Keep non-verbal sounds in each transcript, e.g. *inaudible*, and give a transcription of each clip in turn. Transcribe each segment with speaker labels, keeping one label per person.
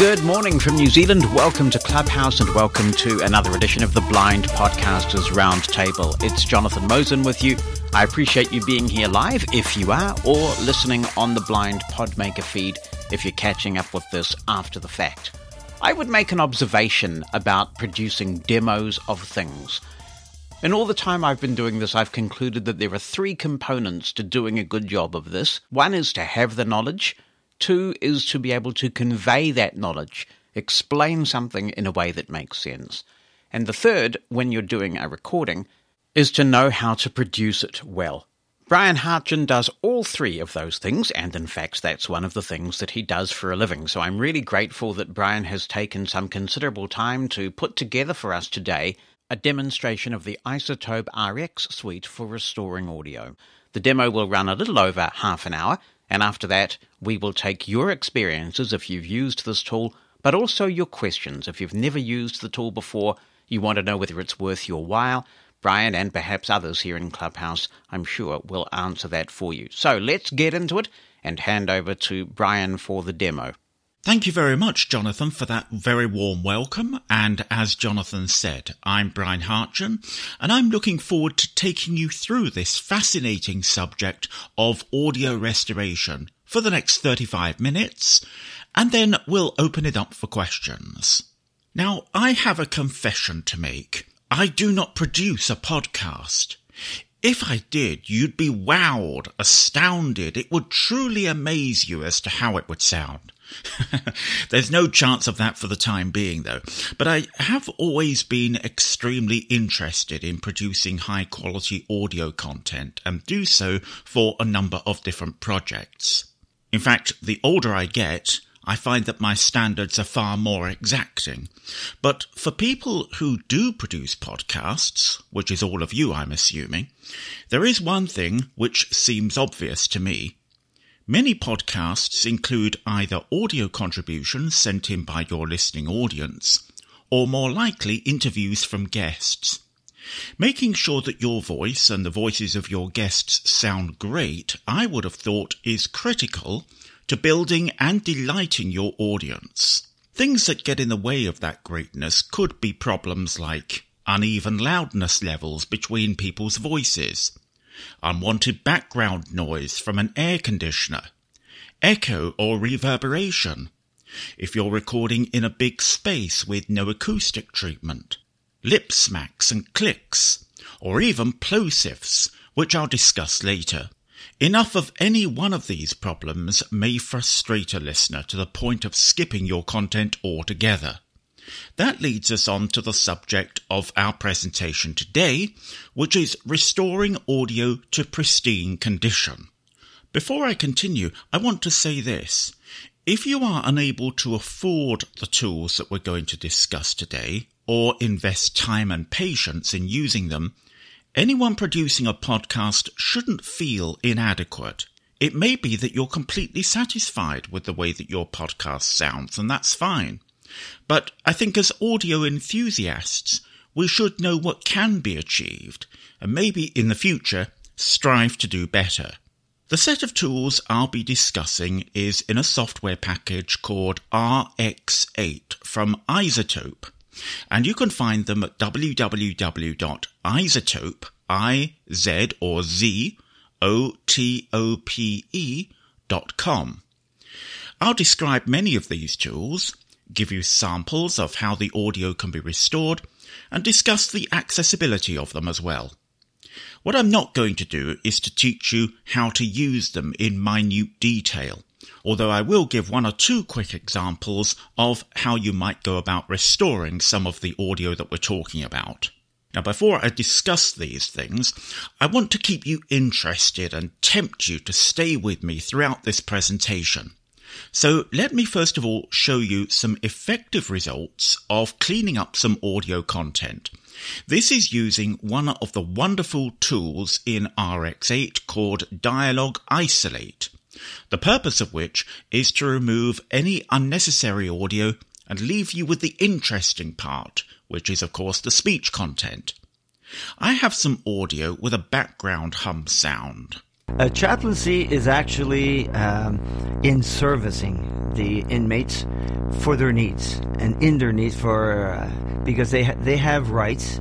Speaker 1: Good morning from New Zealand. Welcome to Clubhouse and welcome to another edition of the Blind Podcasters Roundtable. It's Jonathan Mosen with you. I appreciate you being here live if you are, or listening on the Blind Podmaker feed if you're catching up with this after the fact. I would make an observation about producing demos of things. In all the time I've been doing this, I've concluded that there are three components to doing a good job of this. One is to have the knowledge. Two is to be able to convey that knowledge, explain something in a way that makes sense. And the third, when you're doing a recording, is to know how to produce it well. Brian Hartgen does all three of those things, and in fact, that's one of the things that he does for a living. So I'm really grateful that Brian has taken some considerable time to put together for us today a demonstration of the iZotope RX suite for restoring audio. The demo will run a little over half an hour, and after that, we will take your experiences if you've used this tool, but also your questions. If you've never used the tool before, you want to know whether it's worth your while, Brian and perhaps others here in Clubhouse, I'm sure, will answer that for you. So let's get into it and hand over to Brian for the demo.
Speaker 2: Thank you very much, Jonathan, for that very warm welcome. And as Jonathan said, I'm Brian Hartgen, and I'm looking forward to taking you through this fascinating subject of audio restoration for the next 35 minutes, and then we'll open it up for questions. Now, I have a confession to make. I do not produce a podcast. If I did, you'd be wowed, astounded. It would truly amaze you as to how it would sound. *laughs* There's no chance of that for the time being, though. But I have always been extremely interested in producing high quality audio content and do so for a number of different projects. In fact, the older I get, I find that my standards are far more exacting. But for people who do produce podcasts, which is all of you, I'm assuming, there is one thing which seems obvious to me. Many podcasts include either audio contributions sent in by your listening audience, or more likely interviews from guests. Making sure that your voice and the voices of your guests sound great, I would have thought is critical to building and delighting your audience. Things that get in the way of that greatness could be problems like uneven loudness levels between people's voices, unwanted background noise from an air conditioner, echo or reverberation, if you're recording in a big space with no acoustic treatment, lip smacks and clicks, or even plosives, which I'll discuss later. Enough of any one of these problems may frustrate a listener to the point of skipping your content altogether. That leads us on to the subject of our presentation today, which is restoring audio to pristine condition. Before I continue, I want to say this. If you are unable to afford the tools that we're going to discuss today, or invest time and patience in using them, anyone producing a podcast shouldn't feel inadequate. It may be that you're completely satisfied with the way that your podcast sounds, and that's fine. But I think as audio enthusiasts, we should know what can be achieved, and maybe in the future strive to do better. The set of tools I'll be discussing is in a software package called RX8 from iZotope, and you can find them at www.izotope, I-Z or Z, O-T-O-P-E dot com. I'll describe many of these tools, give you samples of how the audio can be restored, and discuss the accessibility of them as well. What I'm not going to do is to teach you how to use them in minute detail, although I will give one or two quick examples of how you might go about restoring some of the audio that we're talking about. Now, before I discuss these things, I want to keep you interested and tempt you to stay with me throughout this presentation. So let me first of all show you some effective results of cleaning up some audio content. This is using one of the wonderful tools in RX8 called Dialog Isolate, the purpose of which is to remove any unnecessary audio and leave you with the interesting part, which is of course the speech content. I have some audio with a background hum sound.
Speaker 3: A chaplaincy is actually um, in servicing the inmates for their needs and in their needs for uh, because they ha- they have rights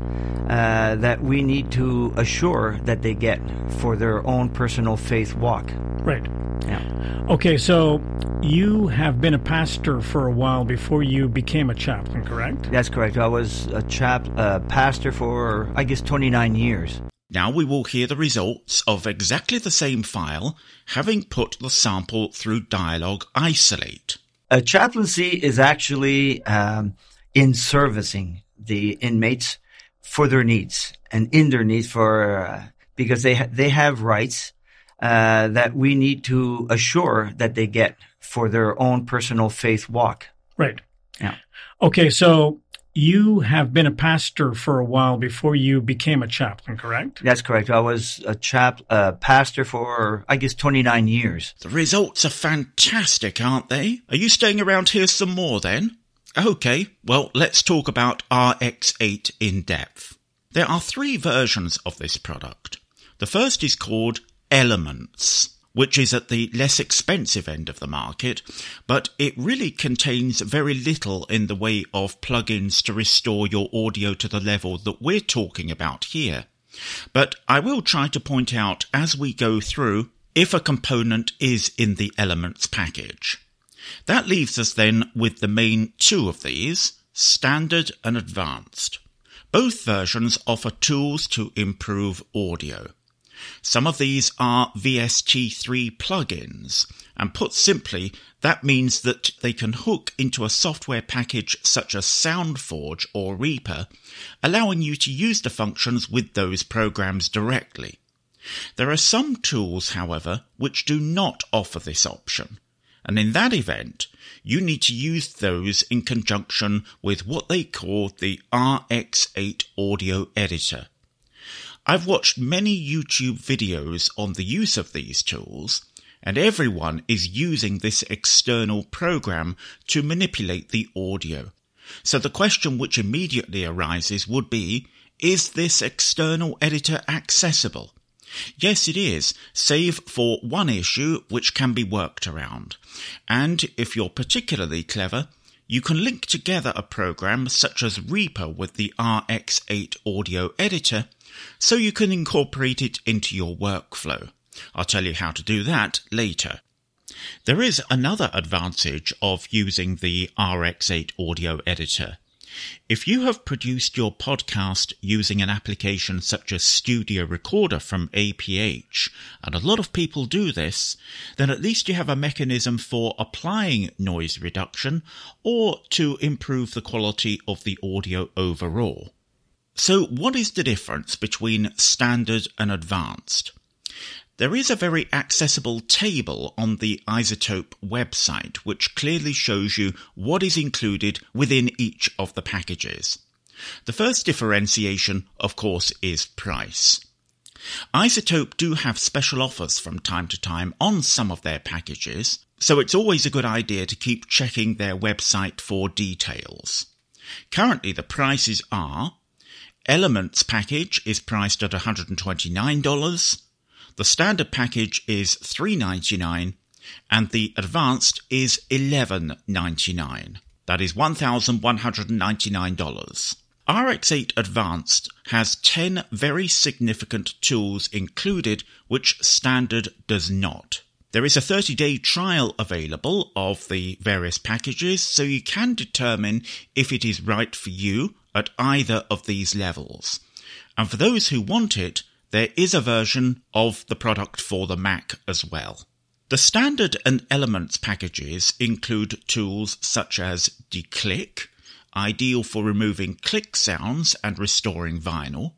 Speaker 3: uh, that we need to assure that they get for their own personal faith walk.
Speaker 4: Right.
Speaker 3: Yeah.
Speaker 4: Okay, so you have been a pastor for a while before you became a chaplain, correct?
Speaker 3: That's correct. I was a chap uh, pastor for I guess 29 years.
Speaker 2: Now we will hear the results of exactly the same file, having put the sample through Dialog Isolate.
Speaker 3: A chaplaincy is actually um, in servicing the inmates for their needs and in their needs for uh, because they ha- they have rights uh, that we need to assure that they get for their own personal faith walk.
Speaker 4: Right.
Speaker 3: Yeah.
Speaker 4: Okay, so you have been a pastor for a while before you became a chaplain, correct?
Speaker 3: That's correct. I was a chap uh, pastor for I guess 29 years.
Speaker 2: The results are fantastic, aren't they? Are you staying around here some more then? Okay, well, let's talk about RX8 in depth. There are three versions of this product. The first is called Elements, which is at the less expensive end of the market, but it really contains very little in the way of plugins to restore your audio to the level that we're talking about here. But I will try to point out as we go through if a component is in the Elements package. That leaves us then with the main two of these, Standard and Advanced. Both versions offer tools to improve audio. Some of these are VST3 plugins, and put simply, that means that they can hook into a software package such as SoundForge or Reaper, allowing you to use the functions with those programs directly. There are some tools, however, which do not offer this option, and in that event, you need to use those in conjunction with what they call the RX8 audio editor. I've watched many YouTube videos on the use of these tools, and everyone is using this external program to manipulate the audio. So the question which immediately arises would be, is this external editor accessible? Yes, it is, save for one issue which can be worked around. And if you're particularly clever, you can link together a program such as Reaper with the RX8 audio editor so you can incorporate it into your workflow. I'll tell you how to do that later. There is another advantage of using the RX8 audio editor. If you have produced your podcast using an application such as Studio Recorder from APH, and a lot of people do this, then at least you have a mechanism for applying noise reduction or to improve the quality of the audio overall. So what is the difference between standard and advanced? There is a very accessible table on the iZotope website which clearly shows you what is included within each of the packages. The first differentiation, of course, is price. iZotope do have special offers from time to time on some of their packages, so it's always a good idea to keep checking their website for details. Currently the prices are Elements package is priced at $129, the standard package is $3.99 and the advanced is $11.99. That is $1,199. RX8 Advanced has 10 very significant tools included which standard does not. There is a 30 day trial available of the various packages so you can determine if it is right for you at either of these levels. And for those who want it, there is a version of the product for the Mac as well. The standard and elements packages include tools such as Declick, ideal for removing click sounds and restoring vinyl,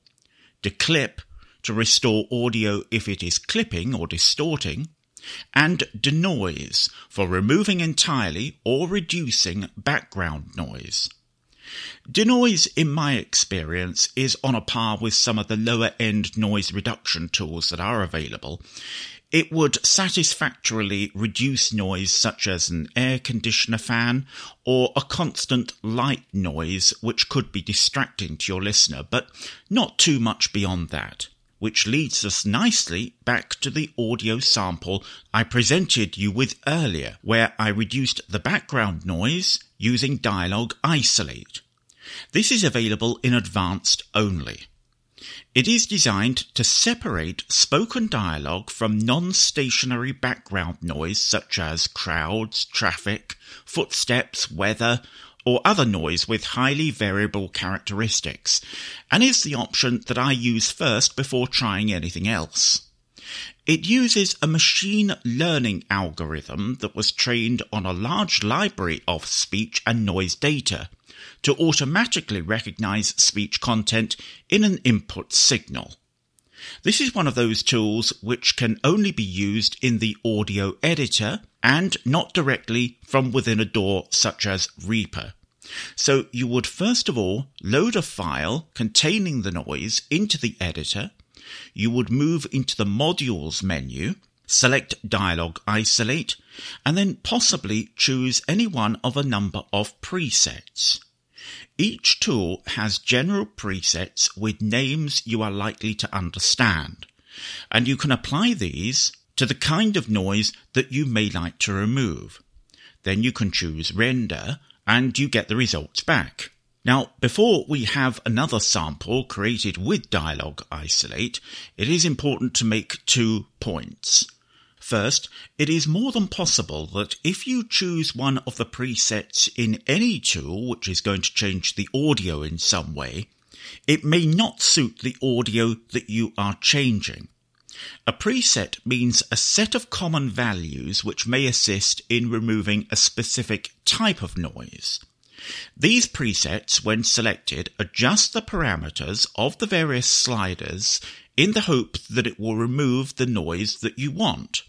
Speaker 2: Declip, to restore audio if it is clipping or distorting, and Denoise, for removing entirely or reducing background noise. Denoise, in my experience, is on a par with some of the lower end noise reduction tools that are available. It would satisfactorily reduce noise such as an air conditioner fan or a constant light noise which could be distracting to your listener, but not too much beyond that. Which leads us nicely back to the audio sample I presented you with earlier, where I reduced the background noise using Dialog Isolate. This is available in advanced only. It is designed to separate spoken dialogue from non-stationary background noise such as crowds, traffic, footsteps, weather, or other noise with highly variable characteristics, and is the option that I use first before trying anything else. It uses a machine learning algorithm that was trained on a large library of speech and noise data to automatically recognize speech content in an input signal. This is one of those tools which can only be used in the audio editor and not directly from within a DAW such as Reaper. So you would first of all load a file containing the noise into the editor. You would move into the modules menu, select dialog isolate, and then possibly choose any one of a number of presets. Each tool has general presets with names you are likely to understand, and you can apply these to the kind of noise that you may like to remove. Then you can choose render and you get the results back. Now, before we have another sample created with Dialog Isolate, it is important to make two points. First, it is more than possible that if you choose one of the presets in any tool which is going to change the audio in some way, it may not suit the audio that you are changing. A preset means a set of common values which may assist in removing a specific type of noise. These presets, when selected, adjust the parameters of the various sliders in the hope that it will remove the noise that you want.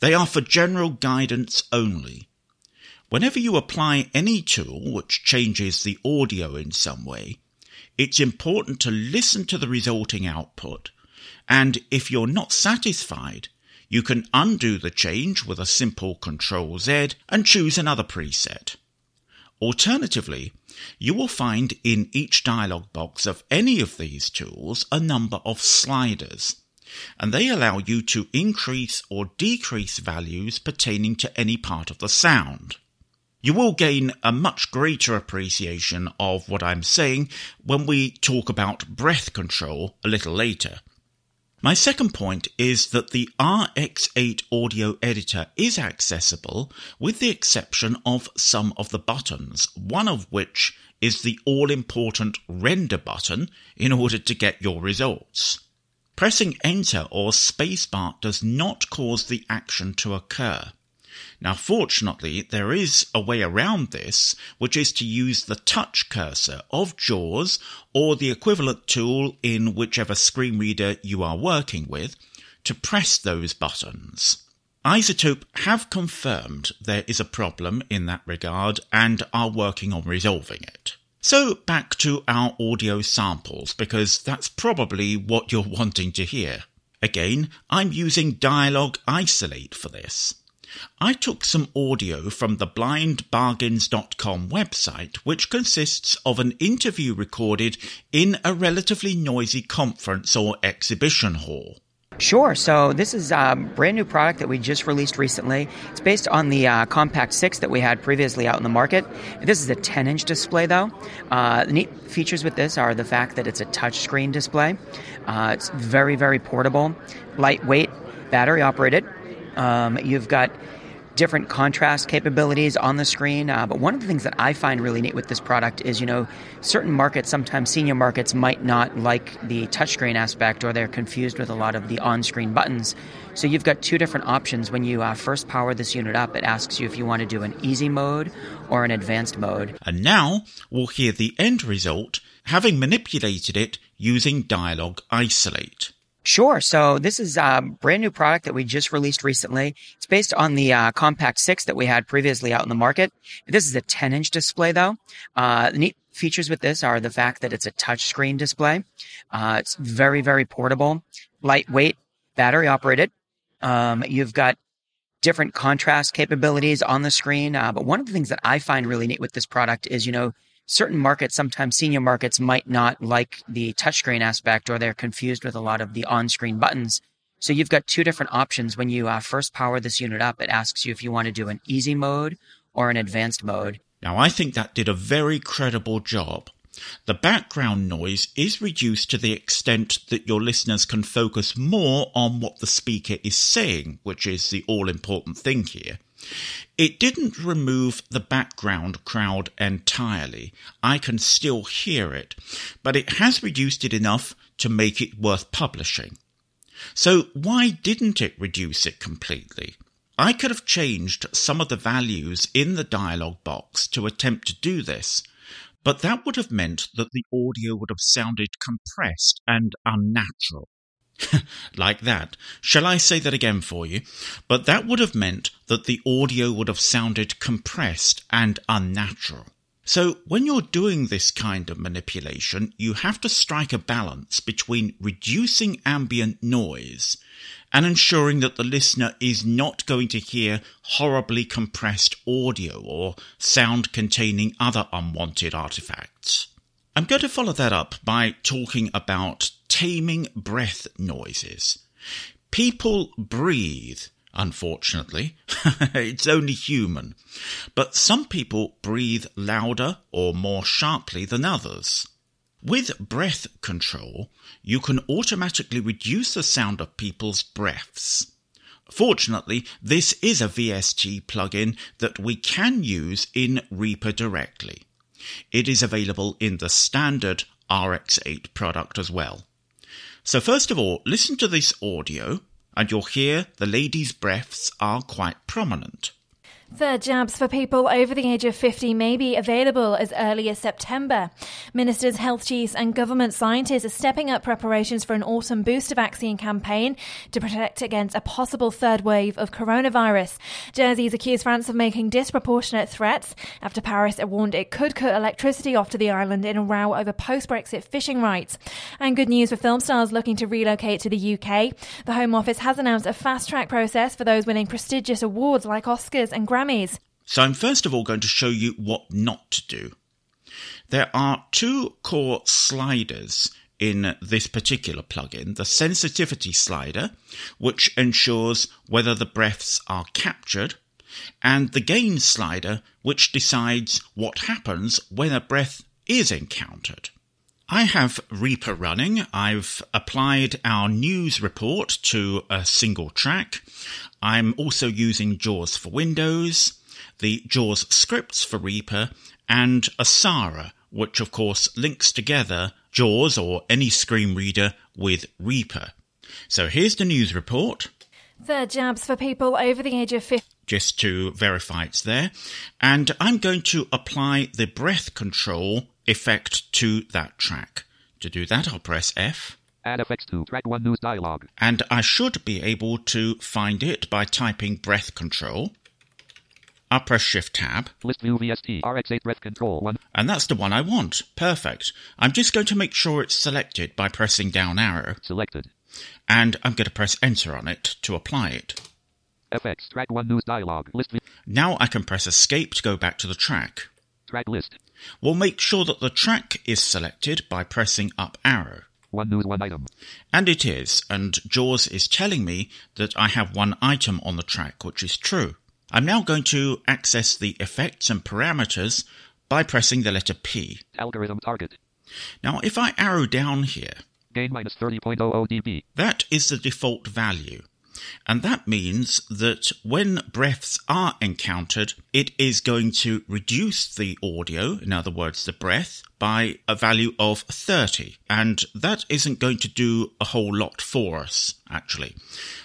Speaker 2: They are for general guidance only. Whenever you apply any tool which changes the audio in some way, it's important to listen to the resulting output, and if you're not satisfied, you can undo the change with a simple Ctrl Z and choose another preset. Alternatively, you will find in each dialog box of any of these tools a number of sliders and they allow you to increase or decrease values pertaining to any part of the sound. You will gain a much greater appreciation of what I'm saying when we talk about breath control a little later. My second point is that the RX8 audio editor is accessible with the exception of some of the buttons, one of which is the all important render button in order to get your results. Pressing enter or spacebar does not cause the action to occur. Now, fortunately, there is a way around this, which is to use the touch cursor of JAWS or the equivalent tool in whichever screen reader you are working with to press those buttons. iZotope have confirmed there is a problem in that regard and are working on resolving it. So back to our audio samples, because that's probably what you're *laughs* wanting to hear. Again, I'm using Dialog Isolate for this. I took some audio from the blindbargains.com website, which consists of an interview recorded in a relatively noisy conference or exhibition hall.
Speaker 5: Sure. So this is a brand new product that we just released recently. It's based on the uh, Compact 6 that we had previously out in the market. This is a 10 inch display, though. Uh, the neat features with this are the fact that it's a touchscreen display. Uh, it's very, very portable, lightweight, battery operated. Um, you've got different contrast capabilities on the screen. Uh, but one of the things that I find really neat with this product is, you know, certain markets, sometimes senior markets, might not like the touchscreen aspect or they're confused with a lot of the on screen buttons. So you've got two different options. When you uh, first power this unit up, it asks you if you want to do an easy mode or an advanced mode.
Speaker 2: And now we'll hear the end result, having manipulated it using Dialog Isolate.
Speaker 5: Sure. So this is a brand new product that we just released recently. It's based on the uh, Compact 6 that we had previously out in the market. This is a 10 inch display though. Uh, neat features with this are the fact that it's a touchscreen display. Uh, it's very, very portable, lightweight, battery operated. Um, you've got different contrast capabilities on the screen. Uh, but one of the things that I find really neat with this product is, you know, certain markets, sometimes senior markets, might not like the touchscreen aspect or they're confused with a lot of the on screen buttons. So you've got two different options. When you uh, first power this unit up, it asks you if you want to do an easy mode or an advanced mode.
Speaker 2: Now, I think that did a very credible job. The background noise is reduced to the extent that your listeners can focus more on what the speaker is saying, which is the all important thing here. It didn't remove the background crowd entirely. I can still hear it, but it has reduced it enough to make it worth publishing. So why didn't it reduce it completely? I could have changed some of the values in the dialog box to attempt to do this, but that would have meant that the audio would have sounded compressed and unnatural. *laughs* like that. Shall I say that again for you? But that would have meant that the audio would have sounded compressed and unnatural. So, when you're doing this kind of manipulation, you have to strike a balance between reducing ambient noise and ensuring that the listener is not going to hear horribly compressed audio or sound containing other unwanted artifacts. I'm going to follow that up by talking about taming breath noises. People breathe, unfortunately. *laughs* it's only human. But some people breathe louder or more sharply than others. With breath control, you can automatically reduce the sound of people's breaths. Fortunately, this is a VST plugin that we can use in Reaper directly. It is available in the standard RX8 product as well. So first of all, listen to this audio and you'll hear the lady's breaths are quite prominent.
Speaker 6: Third jabs for people over the age of 50 may be available as early as September. Ministers, health chiefs, and government scientists are stepping up preparations for an autumn booster vaccine campaign to protect against a possible third wave of coronavirus. Jersey's accused France of making disproportionate threats after Paris warned it could cut electricity off to the island in a row over post Brexit fishing rights. And good news for film stars looking to relocate to the UK. The Home Office has announced a fast track process for those winning prestigious awards like Oscars and Grammys Grammys.
Speaker 2: So I'm first of all going to show you what not to do. There are two core sliders in this particular plugin the sensitivity slider, which ensures whether the breaths are captured, and the gain slider, which decides what happens when a breath is encountered. I have Reaper running. I've applied our news report to a single track. I'm also using JAWS for Windows, the JAWS scripts for Reaper, and OSARA, which of course links together JAWS or any screen reader with Reaper. So here's the news report.
Speaker 6: Third jabs for people over the age of 50.
Speaker 2: Just to verify it's there. And I'm going to apply the breath control effect to that track. To do that, I'll press F.
Speaker 7: Add effects to track one news dialog.
Speaker 2: And I should be able to find it by typing breath control. I'll press Shift Tab.
Speaker 7: List view VST RX8 breath control 1.
Speaker 2: And that's the one I want. Perfect. I'm just going to make sure it's selected by pressing down arrow.
Speaker 7: Selected.
Speaker 2: And I'm going to press Enter on it to apply it.
Speaker 7: FX track one news dialog. List view.
Speaker 2: Now I can press Escape to go back to the track.
Speaker 7: Track list.
Speaker 2: We'll make sure that the track is selected by pressing up arrow.
Speaker 7: One news, one item.
Speaker 2: And it is, and JAWS is telling me that I have one item on the track, which is true. I'm now going to access the effects and parameters by pressing the letter P.
Speaker 7: Algorithm target.
Speaker 2: Now, if I arrow down here,
Speaker 7: Gain minus 30.00 dB.
Speaker 2: that is the default value. And that means that when breaths are encountered, it is going to reduce the audio, in other words, the breath, by a value of 30. And that isn't going to do a whole lot for us, actually.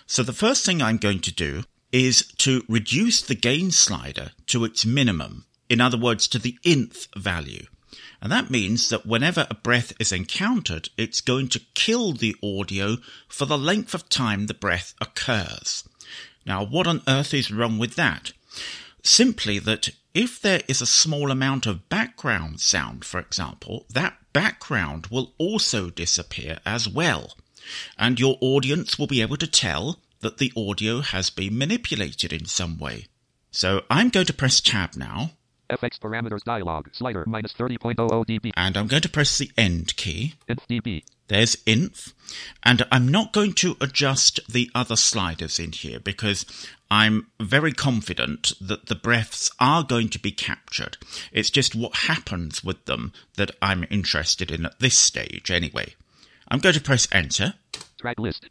Speaker 2: So the first thing I'm going to do is to reduce the gain slider to its minimum. In other words, to the nth value. And that means that whenever a breath is encountered, it's going to kill the audio for the length of time the breath occurs. Now, what on earth is wrong with that? Simply that if there is a small amount of background sound, for example, that background will also disappear as well. And your audience will be able to tell that the audio has been manipulated in some way. So I'm going to press tab now
Speaker 7: FX parameters dialog. Slider minus 30.00 dB.
Speaker 2: And I'm going to press the end key.
Speaker 7: Inf dB.
Speaker 2: There's inf. And I'm not going to adjust the other sliders in here because I'm very confident that the breaths are going to be captured. It's just what happens with them that I'm interested in at this stage anyway. I'm going to press enter.
Speaker 7: Track list.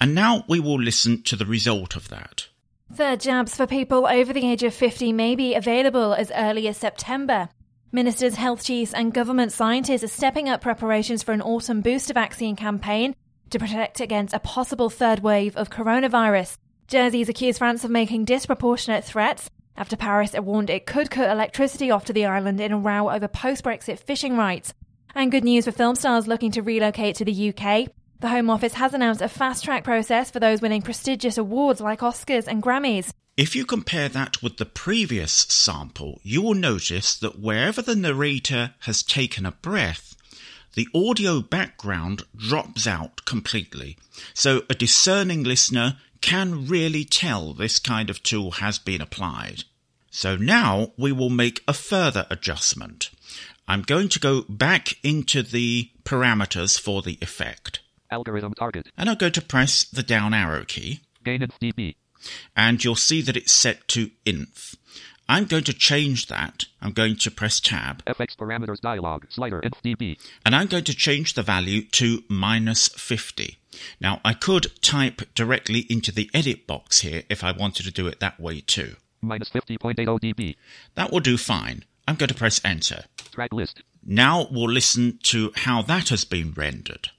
Speaker 2: And now we will listen to the result of that.
Speaker 6: Third jabs for people over the age of 50 may be available as early as September. Ministers, health chiefs, and government scientists are stepping up preparations for an autumn booster vaccine campaign to protect against a possible third wave of coronavirus. Jersey's accused France of making disproportionate threats after Paris warned it could cut electricity off to the island in a row over post Brexit fishing rights. And good news for film stars looking to relocate to the UK. The Home Office has announced a fast track process for those winning prestigious awards like Oscars and Grammys.
Speaker 2: If you compare that with the previous sample, you will notice that wherever the narrator has taken a breath, the audio background drops out completely. So a discerning listener can really tell this kind of tool has been applied. So now we will make a further adjustment. I'm going to go back into the parameters for the effect.
Speaker 7: Algorithm target.
Speaker 2: And I'm going to press the down arrow key.
Speaker 7: Gain inf dB.
Speaker 2: And you'll see that it's set to inf. I'm going to change that. I'm going to press tab.
Speaker 7: FX parameters dialog. Slider inf dB.
Speaker 2: And I'm going to change the value to minus 50. Now, I could type directly into the edit box here if I wanted to do it that way too.
Speaker 7: Minus 50.80 dB.
Speaker 2: That will do fine. I'm going to press enter.
Speaker 7: Track list.
Speaker 2: Now we'll listen to how that has been rendered.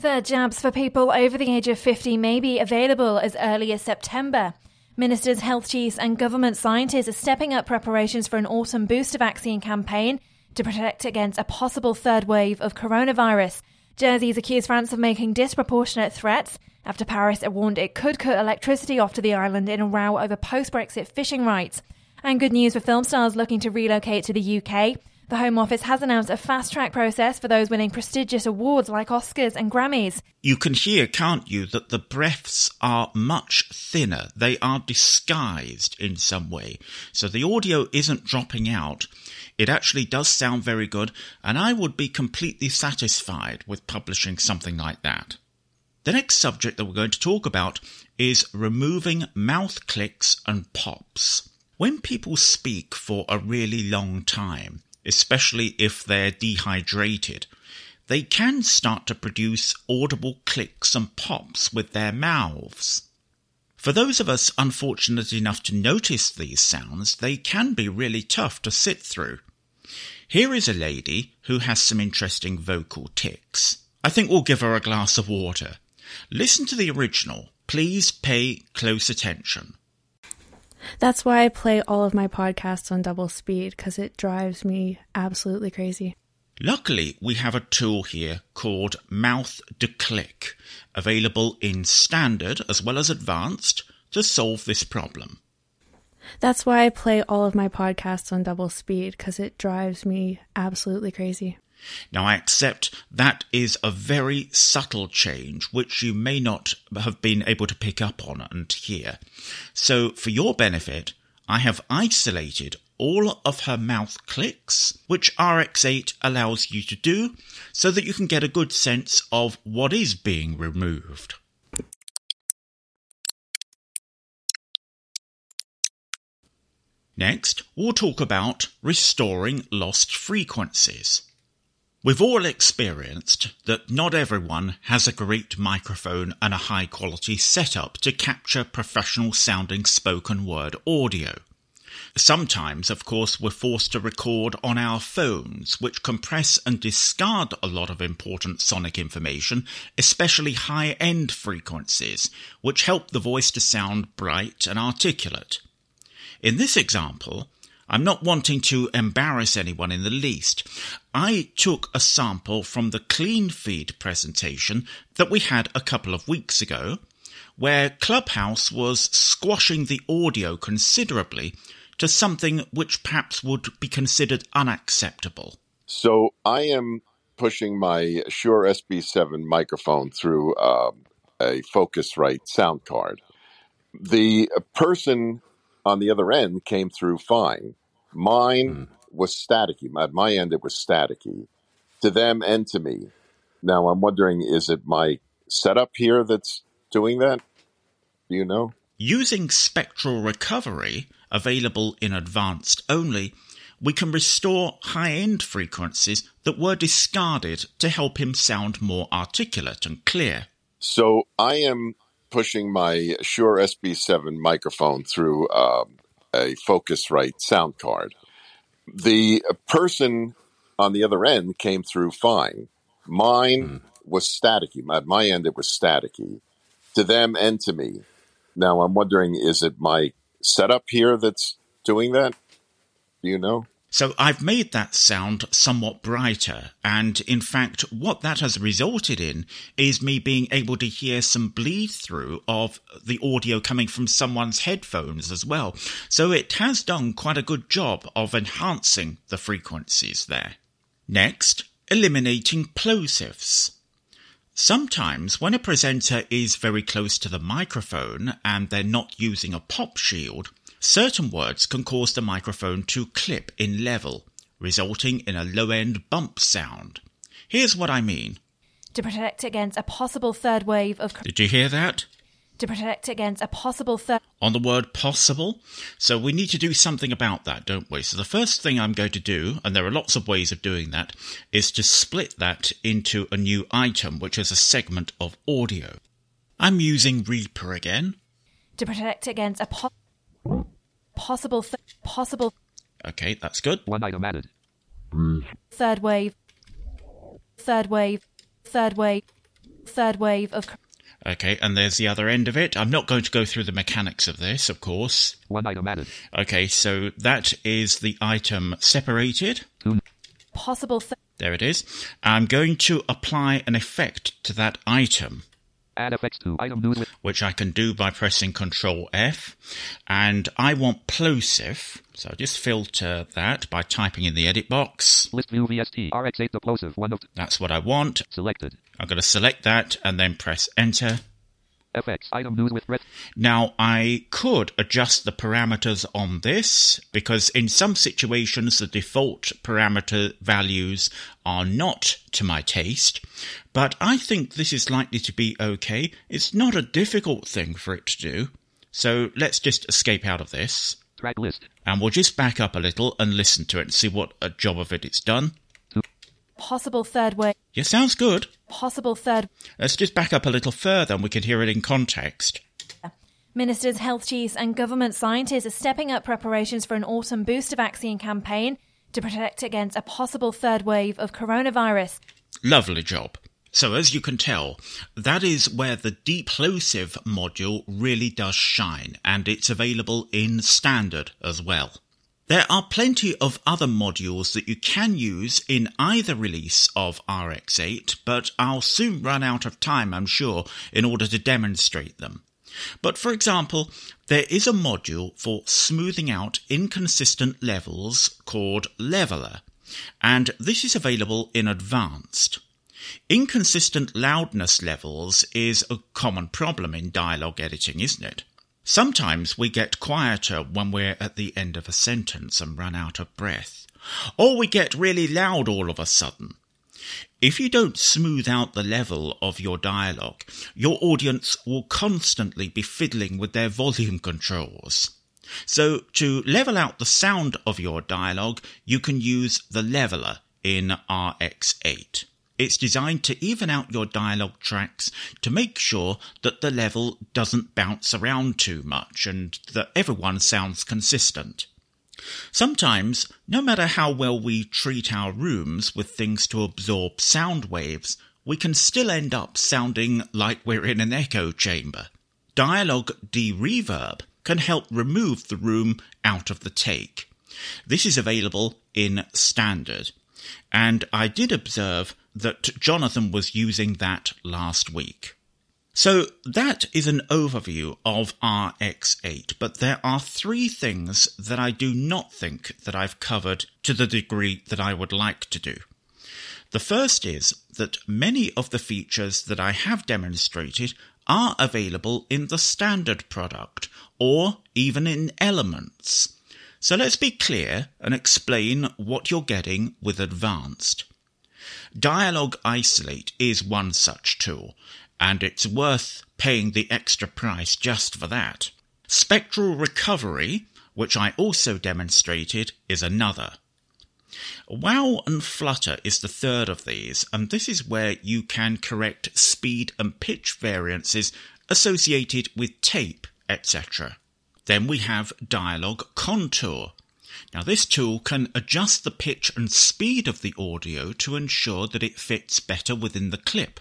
Speaker 6: Third jabs for people over the age of 50 may be available as early as September. Ministers, health chiefs, and government scientists are stepping up preparations for an autumn booster vaccine campaign to protect against a possible third wave of coronavirus. Jersey's accused France of making disproportionate threats after Paris warned it could cut electricity off to the island in a row over post Brexit fishing rights. And good news for film stars looking to relocate to the UK. The Home Office has announced a fast track process for those winning prestigious awards like Oscars and Grammys.
Speaker 2: You can hear, can't you, that the breaths are much thinner. They are disguised in some way. So the audio isn't dropping out. It actually does sound very good, and I would be completely satisfied with publishing something like that. The next subject that we're going to talk about is removing mouth clicks and pops. When people speak for a really long time, especially if they're dehydrated, they can start to produce audible clicks and pops with their mouths. For those of us unfortunate enough to notice these sounds, they can be really tough to sit through. Here is a lady who has some interesting vocal tics. I think we'll give her a glass of water. Listen to the original. Please pay close attention.
Speaker 8: That's why I play all of my podcasts on double speed because it drives me absolutely crazy.
Speaker 2: Luckily, we have a tool here called Mouth De-click, available in standard as well as advanced to solve this problem.
Speaker 8: That's why I play all of my podcasts on double speed because it drives me absolutely crazy.
Speaker 2: Now, I accept that is a very subtle change which you may not have been able to pick up on and hear. So, for your benefit, I have isolated all of her mouth clicks, which RX8 allows you to do, so that you can get a good sense of what is being removed. Next, we'll talk about restoring lost frequencies. We've all experienced that not everyone has a great microphone and a high quality setup to capture professional sounding spoken word audio. Sometimes, of course, we're forced to record on our phones, which compress and discard a lot of important sonic information, especially high end frequencies, which help the voice to sound bright and articulate. In this example, I'm not wanting to embarrass anyone in the least. I took a sample from the clean feed presentation that we had a couple of weeks ago, where Clubhouse was squashing the audio considerably to something which perhaps would be considered unacceptable.
Speaker 9: So I am pushing my Shure SB7 microphone through um, a Focusrite sound card. The person on the other end came through fine. Mine was staticky. At my end, it was staticky. To them and to me. Now, I'm wondering, is it my setup here that's doing that? Do you know?
Speaker 2: Using spectral recovery, available in advanced only, we can restore high end frequencies that were discarded to help him sound more articulate and clear.
Speaker 9: So I am pushing my Shure SB7 microphone through um, a Focusrite sound card. The person on the other end came through fine. Mine hmm. was staticky. At my end, it was staticky. To them and to me. Now, I'm wondering, is it my setup here that's doing that? Do you know?
Speaker 2: So I've made that sound somewhat brighter, and in fact, what that has resulted in is me being able to hear some bleed through of the audio coming from someone's headphones as well. So it has done quite a good job of enhancing the frequencies there. Next, eliminating plosives. Sometimes, when a presenter is very close to the microphone and they're not using a pop shield, certain words can cause the microphone to clip in level, resulting in a low end bump sound. Here's what I mean.
Speaker 6: To protect against a possible third wave of.
Speaker 2: Did you hear that?
Speaker 6: To protect against a possible third.
Speaker 2: On the word possible. So we need to do something about that, don't we? So the first thing I'm going to do, and there are lots of ways of doing that, is to split that into a new item, which is a segment of audio. I'm using Reaper again.
Speaker 6: To protect against a po- possible. Th- possible
Speaker 2: Okay, that's good.
Speaker 7: One item added.
Speaker 6: third wave. Third wave. Third wave. Third wave of.
Speaker 2: Okay, and there's the other end of it. I'm not going to go through the mechanics of this, of course.
Speaker 7: One item added.
Speaker 2: Okay, so that is the item separated.
Speaker 7: Two.
Speaker 6: Possible. Th-
Speaker 2: There it is. I'm going to apply an effect to that item,
Speaker 7: Add effects to item news with
Speaker 2: which I can do by pressing Control F. And I want plosive, so I just filter that by typing in the edit box.
Speaker 7: list view VST RX8 Deplosive one of
Speaker 2: That's what I want.
Speaker 7: selected.
Speaker 2: I'm going to select that and then press Enter.
Speaker 7: FX item news with red
Speaker 2: Now, I could adjust the parameters on this because in some situations the default parameter values are not to my taste, but I think this is likely to be okay. It's not a difficult thing for it to do. So let's just escape out of this
Speaker 7: track list.
Speaker 2: and we'll just back up a little and listen to it and see what a job of it it's done.
Speaker 6: Possible third wave.
Speaker 2: Yeah, sounds good.
Speaker 6: Possible third.
Speaker 2: Let's just back up a little further and we can hear it in context.
Speaker 6: Ministers, health chiefs, and government scientists are stepping up preparations for an autumn booster vaccine campaign to protect against a possible third wave of coronavirus.
Speaker 2: Lovely job. So as you can tell, that is where the Deplosive module really does shine, and it's available in standard as well. There are plenty of other modules that you can use in either release of RX8, but I'll soon run out of time, I'm sure, in order to demonstrate them. But for example, there is a module for smoothing out inconsistent levels called Leveler, and this is available in advanced. Inconsistent loudness levels is a common problem in dialogue editing, isn't it? Sometimes we get quieter when we're at the end of a sentence and run out of breath. Or we get really loud all of a sudden. If you don't smooth out the level of your dialogue, your audience will constantly be fiddling with their volume controls. So to level out the sound of your dialogue, you can use the leveler in RX8. It's designed to even out your dialogue tracks to make sure that the level doesn't bounce around too much and that everyone sounds consistent. Sometimes, no matter how well we treat our rooms with things to absorb sound waves, we can still end up sounding like we're in an echo chamber. Dialogue de-reverb can help remove the room out of the take. This is available in standard, and I did observe that Jonathan was using that last week. So that is an overview of RX8, but there are three things that I do not think that I've covered to the degree that I would like to do. The first is that many of the features that I have demonstrated are available in the standard product or even in elements. So let's be clear and explain what you're getting with Advanced. Dialog Isolate is one such tool, and it's worth paying the extra price just for that. Spectral Recovery, which I also demonstrated, is another. Wow and Flutter is the third of these, and this is where you can correct speed and pitch variances associated with tape, etc. Then we have Dialog Contour. Now this tool can adjust the pitch and speed of the audio to ensure that it fits better within the clip.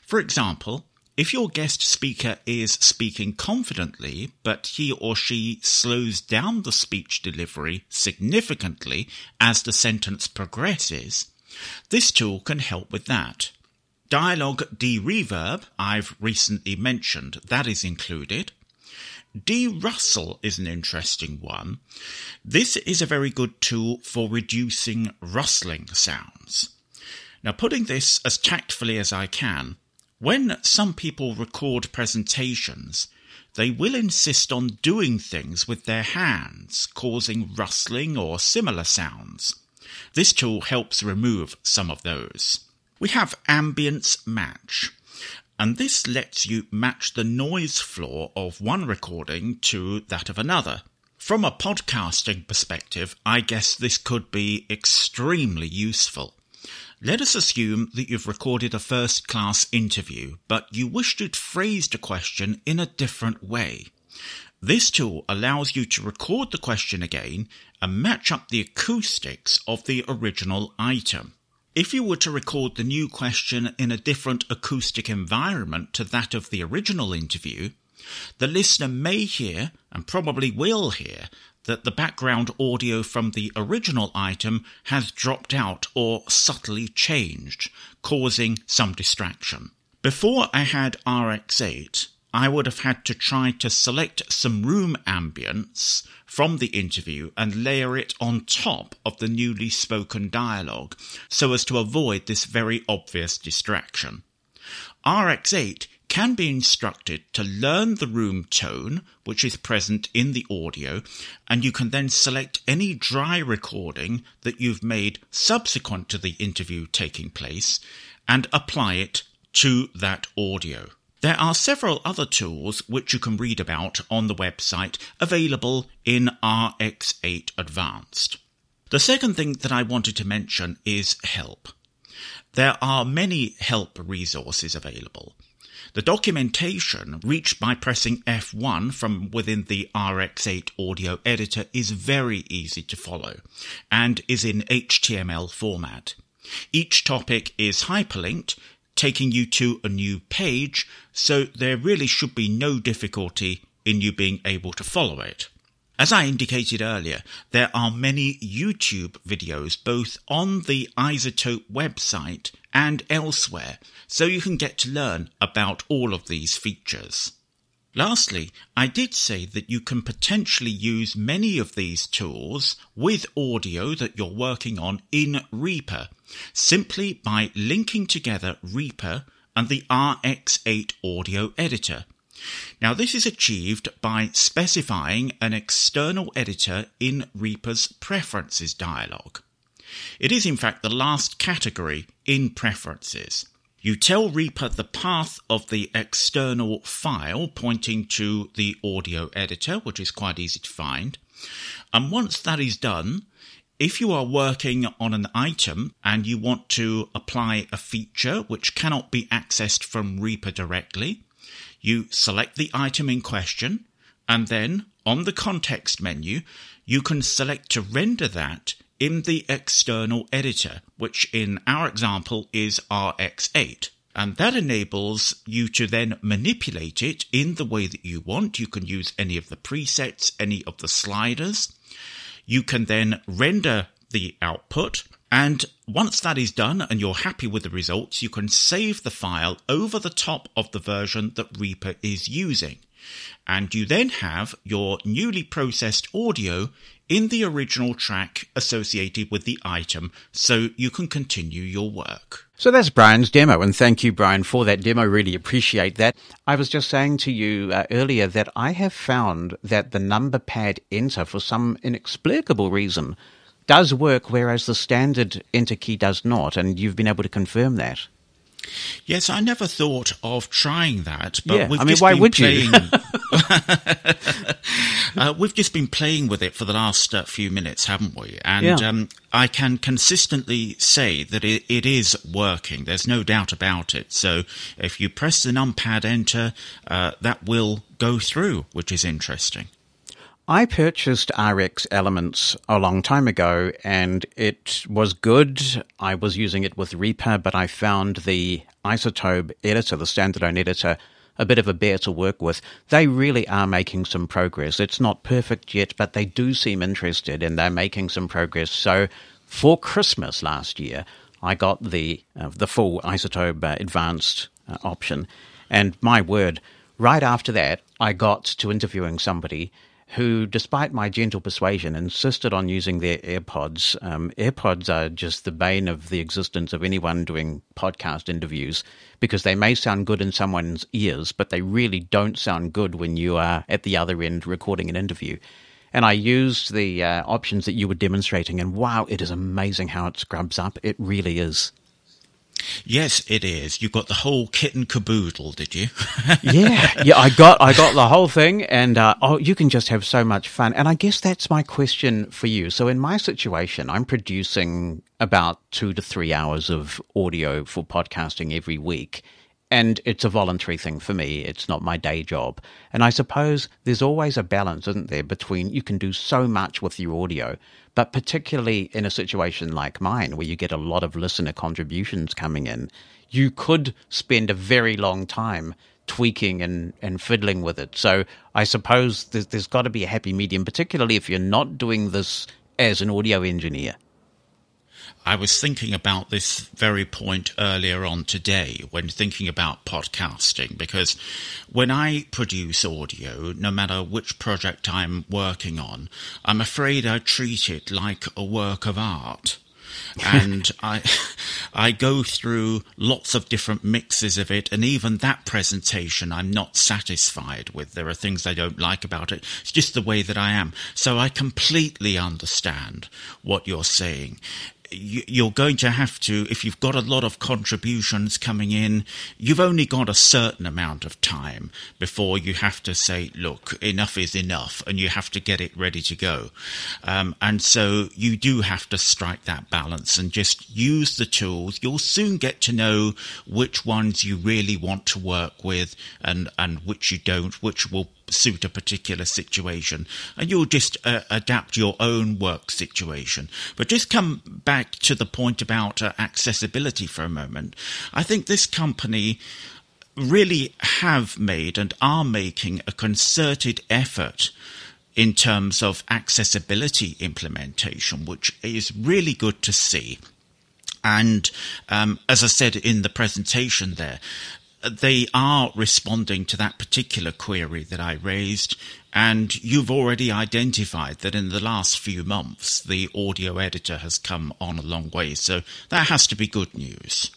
Speaker 2: For example, if your guest speaker is speaking confidently, but he or she slows down the speech delivery significantly as the sentence progresses, this tool can help with that. Dialogue de-reverb, I've recently mentioned, that is included. De-rustle is an interesting one. This is a very good tool for reducing rustling sounds. Now, putting this as tactfully as I can, when some people record presentations, they will insist on doing things with their hands, causing rustling or similar sounds. This tool helps remove some of those. We have Ambience Match, and this lets you match the noise floor of one recording to that of another. From a podcasting perspective, I guess this could be extremely useful. Let us assume that you've recorded a first class interview, but you wish to phrase a question in a different way. This tool allows you to record the question again and match up the acoustics of the original item. If you were to record the new question in a different acoustic environment to that of the original interview, the listener may hear, and probably will hear, that the background audio from the original item has dropped out or subtly changed, causing some distraction. Before I had RX8, I would have had to try to select some room ambience from the interview and layer it on top of the newly spoken dialogue so as to avoid this very obvious distraction. RX8 can be instructed to learn the room tone which is present in the audio, and you can then select any dry recording that you've made subsequent to the interview taking place and apply it to that audio. There are several other tools which you can read about on the website available in RX8 Advanced. The second thing that I wanted to mention is help. There are many help resources available. The documentation reached by pressing F1 from within the RX8 audio editor is very easy to follow and is in HTML format. Each topic is hyperlinked, taking you to a new page, so there really should be no difficulty in you being able to follow it. As I indicated earlier, there are many YouTube videos both on the iZotope website and elsewhere, so you can get to learn about all of these features. Lastly, I did say that you can potentially use many of these tools with audio that you're working on in Reaper, simply by linking together Reaper and the RX8 audio editor. Now, this is achieved by specifying an external editor in Reaper's Preferences dialog. It is, in fact, the last category in Preferences. You tell Reaper the path of the external file pointing to the audio editor, which is quite easy to find. And once that is done, if you are working on an item and you want to apply a feature which cannot be accessed from Reaper directly, you select the item in question, and then on the context menu, you can select to render that in the external editor, which in our example is RX8. And that enables you to then manipulate it in the way that you want. You can use any of the presets, any of the sliders. You can then render the output and once that is done and you're happy with the results, you can save the file over the top of the version that Reaper is using. And you then have your newly processed audio in the original track associated with the item so you can continue your work.
Speaker 1: So that's Brian's demo, and thank you, Brian, for that demo. Really appreciate that. I was just saying to you uh, earlier that I have found that the number pad enter, for some inexplicable reason, does work, whereas the standard enter key does not, and you've been able to confirm that.
Speaker 2: Yes, I never thought of trying that, but
Speaker 1: Yeah,
Speaker 2: we've
Speaker 1: I mean,
Speaker 2: just
Speaker 1: why
Speaker 2: been
Speaker 1: would you?
Speaker 2: playing. *laughs* *laughs* uh, we've just been playing with it for the last uh, few minutes, haven't we? And
Speaker 1: Yeah.
Speaker 2: um, I can consistently say that it, it is working. There's no doubt about it. So if you press the numpad enter, uh, that will go through, which is interesting.
Speaker 1: I purchased RX Elements a long time ago and it was good. I was using it with Reaper, but I found the iZotope editor, the standalone editor, a bit of a bear to work with. They really are making some progress. It's not perfect yet, but they do seem interested and they're making some progress. So for Christmas last year, I got the uh, the full iZotope uh, advanced uh, option, and my word, right after that, I got to interviewing somebody who, despite my gentle persuasion, insisted on using their AirPods. Um, AirPods are just the bane of the existence of anyone doing podcast interviews because they may sound good in someone's ears, but they really don't sound good when you are at the other end recording an interview. And I used the uh, options that you were demonstrating, and wow, it is amazing how it scrubs up. It really is.
Speaker 2: Yes, it is. You got the whole kit and caboodle, did you? *laughs*
Speaker 1: yeah, yeah. I got I got the whole thing, and uh, oh, you can just have so much fun. And I guess that's my question for you. So in my situation, I'm producing about two to three hours of audio for podcasting every week. And it's a voluntary thing for me. It's not my day job. And I suppose there's always a balance, isn't there, between you can do so much with your audio, but particularly in a situation like mine where you get a lot of listener contributions coming in, you could spend a very long time tweaking and, and fiddling with it. So I suppose there's, there's got to be a happy medium, particularly if you're not doing this as an audio engineer.
Speaker 2: I was thinking about this very point earlier on today when thinking about podcasting because when I produce audio, no matter which project I'm working on, I'm afraid I treat it like a work of art. *laughs* and I, I go through lots of different mixes of it, and even that presentation I'm not satisfied with. There are things I don't like about it. It's just the way that I am. So I completely understand what you're saying you're going to have to, if you've got a lot of contributions coming in, you've only got a certain amount of time before you have to say, look, enough is enough, and you have to get it ready to go. Um, and so you do have to strike that balance and just use the tools. You'll soon get to know which ones you really want to work with and, and which you don't, which will suit a particular situation and you'll just uh, adapt your own work situation. But just come back to the point about uh, accessibility for a moment. I think this company really have made and are making a concerted effort in terms of accessibility implementation which is really good to see. And um, as I said in the presentation there, they are responding to that particular query that I raised. And you've already identified that in the last few months, the audio editor has come on a long way. So that has to be good news.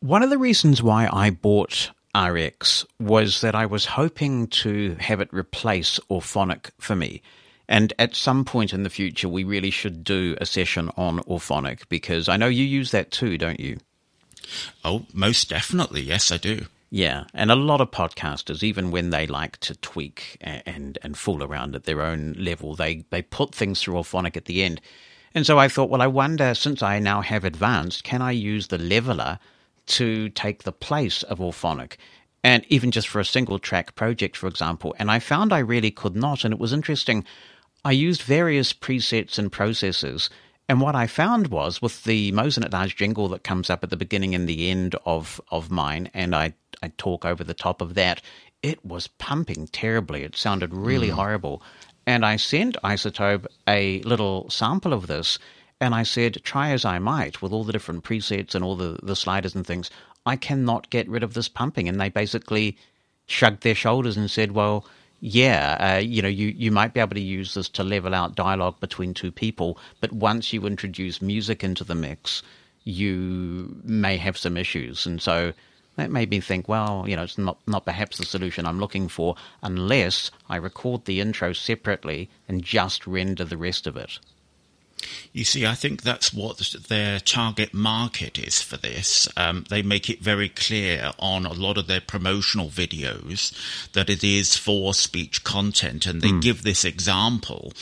Speaker 1: One of the reasons why I bought RX was that I was hoping to have it replace Auphonic for me. And at some point in the future, we really should do a session on Auphonic because I know you use that too, don't you?
Speaker 2: Oh, most definitely. Yes, I do.
Speaker 1: Yeah, and a lot of podcasters, even when they like to tweak and and fool around at their own level, they they put things through Auphonic at the end. And so I thought, well, I wonder, since I now have advanced, can I use the leveler to take the place of Auphonic? And even just for a single track project, for example. And I found I really could not. And it was interesting. I used various presets and processes. And what I found was with the Mosen at Large jingle that comes up at the beginning and the end of, of mine, and I, I talk over the top of that, it was pumping terribly. It sounded really mm. horrible. And I sent iZotope a little sample of this, and I said, try as I might with all the different presets and all the, the sliders and things, I cannot get rid of this pumping. And they basically shrugged their shoulders and said, well, yeah, uh, you know, you, you might be able to use this to level out dialogue between two people, but once you introduce music into the mix, you may have some issues. And so that made me think, well, you know, it's not, not perhaps the solution I'm looking for unless I record the intro separately and just render the rest of it.
Speaker 2: You see, I think that's what their target market is for this. Um, they make it very clear on a lot of their promotional videos that it is for speech content, and they mm. give this example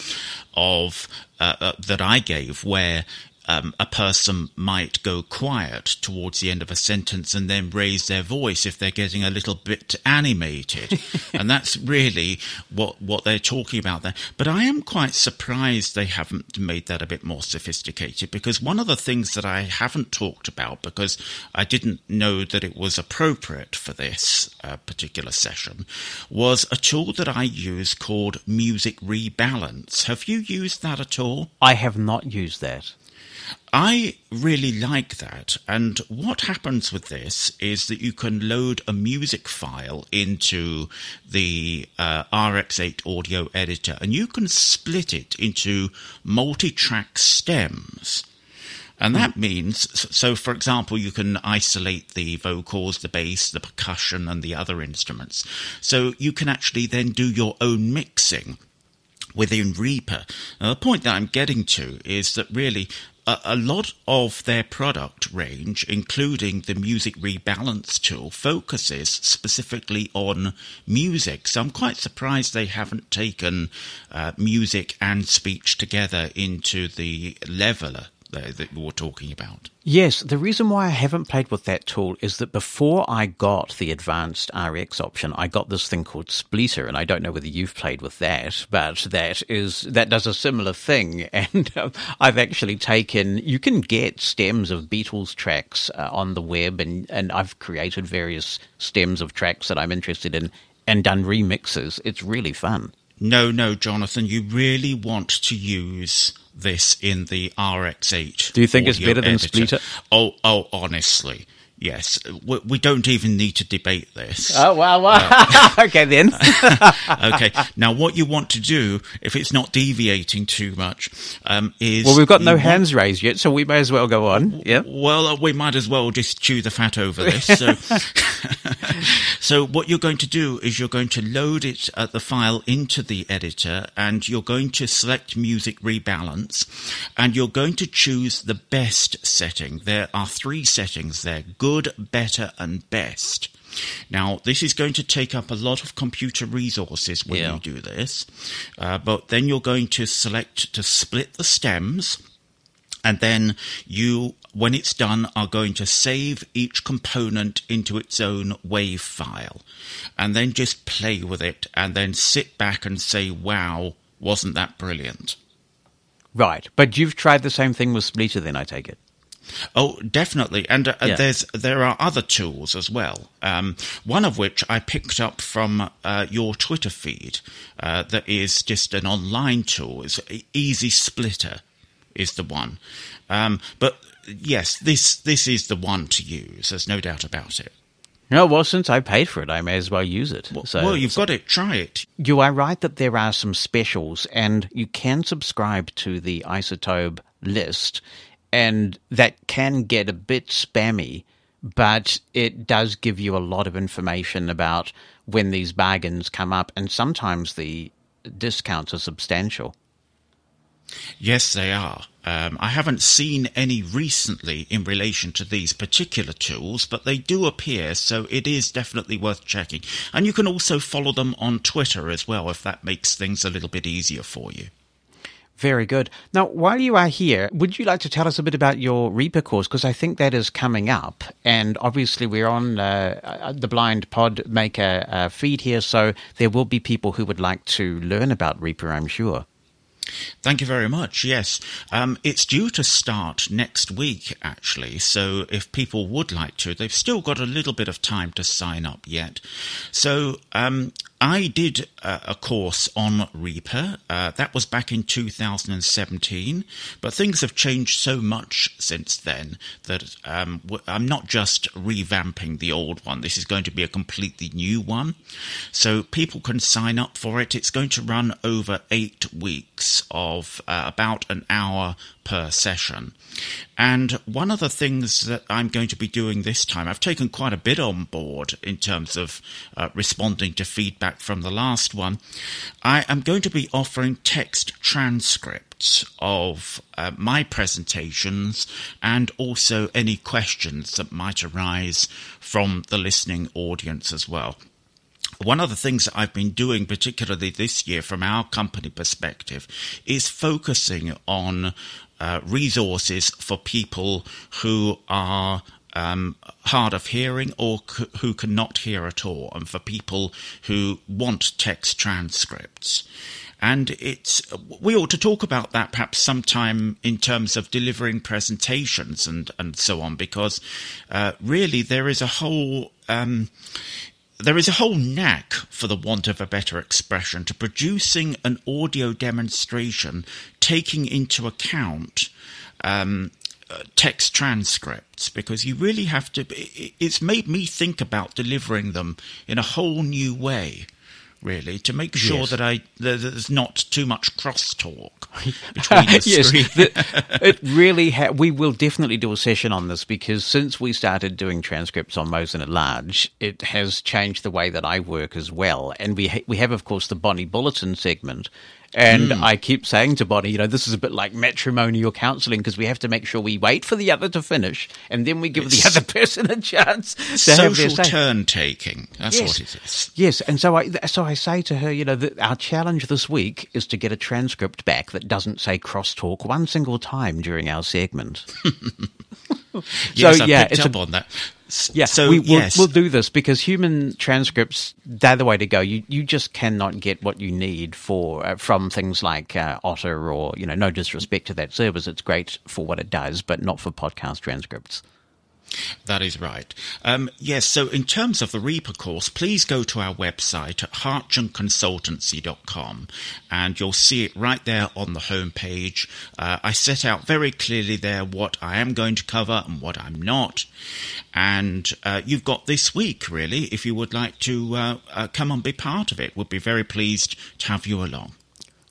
Speaker 2: of uh, uh, that I gave where um, a person might go quiet towards the end of a sentence and then raise their voice if they're getting a little bit animated. *laughs* and that's really what, what they're talking about there. But I am quite surprised they haven't made that a bit more sophisticated because one of the things that I haven't talked about because I didn't know that it was appropriate for this uh, particular session was a tool that I use called Music Rebalance. Have you used that at all?
Speaker 1: I have not used that.
Speaker 2: I really like that. And what happens with this is that you can load a music file into the uh, RX8 audio editor and you can split it into multi track stems. And that hmm. means, so for example, you can isolate the vocals, the bass, the percussion, and the other instruments. So you can actually then do your own mixing within Reaper. Now, the point that I'm getting to is that really a, a lot of their product range, including the music rebalance tool, focuses specifically on music. So I'm quite surprised they haven't taken uh, music and speech together into the leveler that you were talking about.
Speaker 1: Yes, the reason why I haven't played with that tool is that before I got the advanced RX option, I got this thing called Splitter, and I don't know whether you've played with that, but that is that does a similar thing. *laughs* And uh, I've actually taken you can get stems of Beatles tracks uh, on the web, and and I've created various stems of tracks that I'm interested in and done remixes. It's really fun.
Speaker 2: No, no, Jonathan, you really want to use this in the RX8.
Speaker 1: Do you think it's better than
Speaker 2: editor.
Speaker 1: Splitter?
Speaker 2: Oh, oh, honestly. Yes, we, we, don't even need to debate this.
Speaker 1: Oh wow! wow. Uh, *laughs* okay then. *laughs*
Speaker 2: okay, now what you want to do, if it's not deviating too much, um, is
Speaker 1: well, we've got no want, hands raised yet, so we may as well go on. Yeah.
Speaker 2: Well, uh, we might as well just chew the fat over this. *laughs* So, so what you're going to do is you're going to load it uh, the file into the editor, and you're going to select Music Rebalance, and you're going to choose the best setting. There are three settings there good, better, and best. Now, this is going to take up a lot of computer resources when yeah. you do this, uh, but then you're going to select to split the stems, and then you, when it's done, are going to save each component into its own WAV file, and then just play with it, and then sit back and say, wow, wasn't that brilliant?
Speaker 1: Right, but you've tried the same thing with Splitter, then I take it.
Speaker 2: Oh, definitely, and uh, yeah. there's there are other tools as well. Um, one of which I picked up from uh, your Twitter feed. Uh, that is just an online tool. It's Easy Splitter is the one. Um, but yes, this this is the one to use. There's no doubt about it.
Speaker 1: No, well, since I paid for it, I may as well use it.
Speaker 2: Well, so, well you've so. got it. Try it.
Speaker 1: You are right that there are some specials, and you can subscribe to the iZotope list and that can get a bit spammy, but it does give you a lot of information about when these bargains come up, and sometimes the discounts are substantial.
Speaker 2: Yes, they are. Um, I haven't seen any recently in relation to these particular tools, but they do appear, so it is definitely worth checking. And you can also follow them on Twitter as well if that makes things a little bit easier for you.
Speaker 1: Very good. Now, while you are here, would you like to tell us a bit about your Reaper course? Because I think that is coming up. And obviously, we're on uh, uh the Blind Podmaker uh, feed here, so there will be people who would like to learn about Reaper, I'm sure.
Speaker 2: Thank you very much. Yes, um, it's due to start next week, actually. So if people would like to, they've still got a little bit of time to sign up yet. So um, I did uh, a course on Reaper. Uh, that was back in 2017, but things have changed so much since then that um, I'm not just revamping the old one. This is going to be a completely new one. So people can sign up for it. It's going to run over eight weeks of uh, about an hour per session. And one of the things that I'm going to be doing this time, I've taken quite a bit on board in terms of uh, responding to feedback from the last one. I am going to be offering text transcripts of uh, my presentations and also any questions that might arise from the listening audience as well one of the things that I've been doing, particularly this year from our company perspective, is focusing on uh, resources for people who are um, hard of hearing or c- who cannot hear at all, and for people who want text transcripts. And it's we ought to talk about that perhaps sometime in terms of delivering presentations and and so on, because uh, really there is a whole um, there is a whole knack, for the want of a better expression, to producing an audio demonstration taking into account um, uh, text transcripts because you really have to. It's made me think about delivering them in a whole new way really, to make sure yes. that I there's not too much crosstalk *laughs* between the *laughs* yes,
Speaker 1: the, it really ha- we will definitely do a session on this because since we started doing transcripts on Mosen at Large, it has changed the way that I work as well. And we ha- we have, of course, the Bonnie Bulletin segment, and mm. I keep saying to Bonnie, you know, this is a bit like matrimonial counselling because we have to make sure we wait for the other to finish and then we give it's the other *laughs* person a chance to
Speaker 2: social turn taking. That's yes. what it is.
Speaker 1: Yes, and so I so I say to her, you know, that our challenge this week is to get a transcript back that doesn't say crosstalk one single time during our segment. *laughs*
Speaker 2: yes, so I yeah, it's up a, on that.
Speaker 1: Yeah, so we, will yes. we'll do this because human transcripts they're the way to go. You you just cannot get what you need for uh, from things like uh, Otter or you know no disrespect to that service. It's great for what it does, but not for podcast transcripts.
Speaker 2: That is right. Um, yes, so in terms of the Reaper course, please go to our website at hartgenconsultancy.com and you'll see it right there on the homepage. Uh, I set out very clearly there what I am going to cover and what I'm not. And uh, you've got this week, really, if you would like to uh, uh come and be part of it. We'd be very pleased to have you along.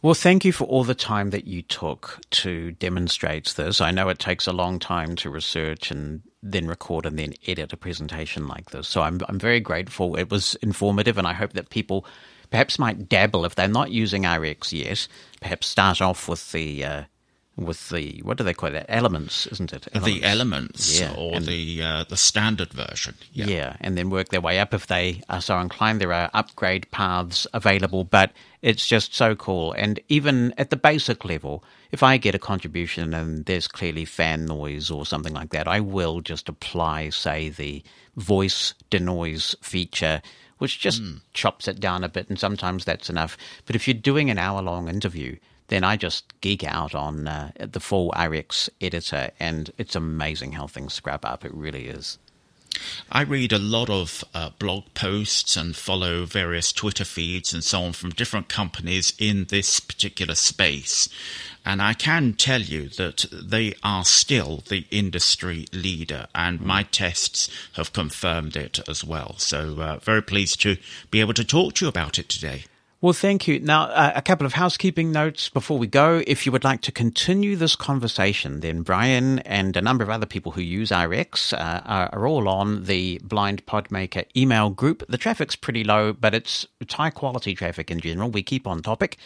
Speaker 1: Well, thank you for all the time that you took to demonstrate this. I know it takes a long time to research and then record and then edit a presentation like this. So I'm I'm very grateful. It was informative, and I hope that people perhaps might dabble if they're not using RX yet. Perhaps start off with the uh, with the what do they call it? Elements, isn't it?
Speaker 2: Elements. The elements, yeah. or and, the uh, the standard version.
Speaker 1: Yeah. yeah, and then work their way up if they are so inclined. There are upgrade paths available, but it's just so cool. And even at the basic level, if I get a contribution and there's clearly fan noise or something like that, I will just apply, say, the voice denoise feature which just mm. chops it down a bit, and sometimes that's enough. But if you're doing an hour long interview, then I just geek out on uh, the full RX editor, and it's amazing how things scrap up. It really is.
Speaker 2: I read a lot of uh, blog posts and follow various Twitter feeds and so on from different companies in this particular space. And I can tell you that they are still the industry leader, and my tests have confirmed it as well. So, uh, very pleased to be able to talk to you about it today.
Speaker 1: Well, thank you. Now, uh, a couple of housekeeping notes before we go. If you would like to continue this conversation, then Brian and a number of other people who use RX uh, are, are, all on the Blind Podmaker email group. The traffic's pretty low, but it's, it's high quality traffic in general. We keep on topic.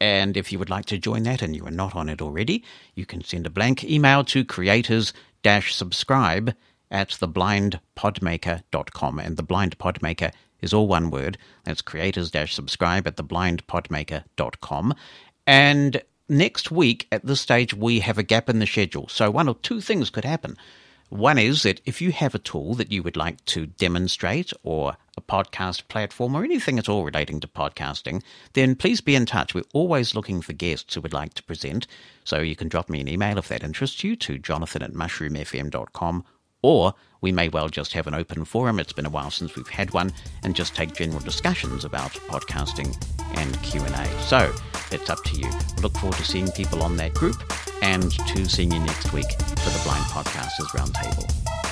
Speaker 1: And if you would like to join that and you are not on it already, you can send a blank email to creators subscribe at theblindpodmaker.com. And the Blind Podmaker is all one word. That's creators subscribe at theblindpodmaker.com. And next week, at this stage, we have a gap in the schedule. So one or two things could happen. One is that if you have a tool that you would like to demonstrate or a podcast platform or anything at all relating to podcasting, then please be in touch. We're always looking for guests who would like to present. So you can drop me an email if that interests you to jonathan at mushroomfm.com Or we may well just have an open forum. It's been a while since we've had one, and just take general discussions about podcasting and Q&A. So it's up to you. Look forward to seeing people on that group and to seeing you next week for the Blind Podcasters Roundtable.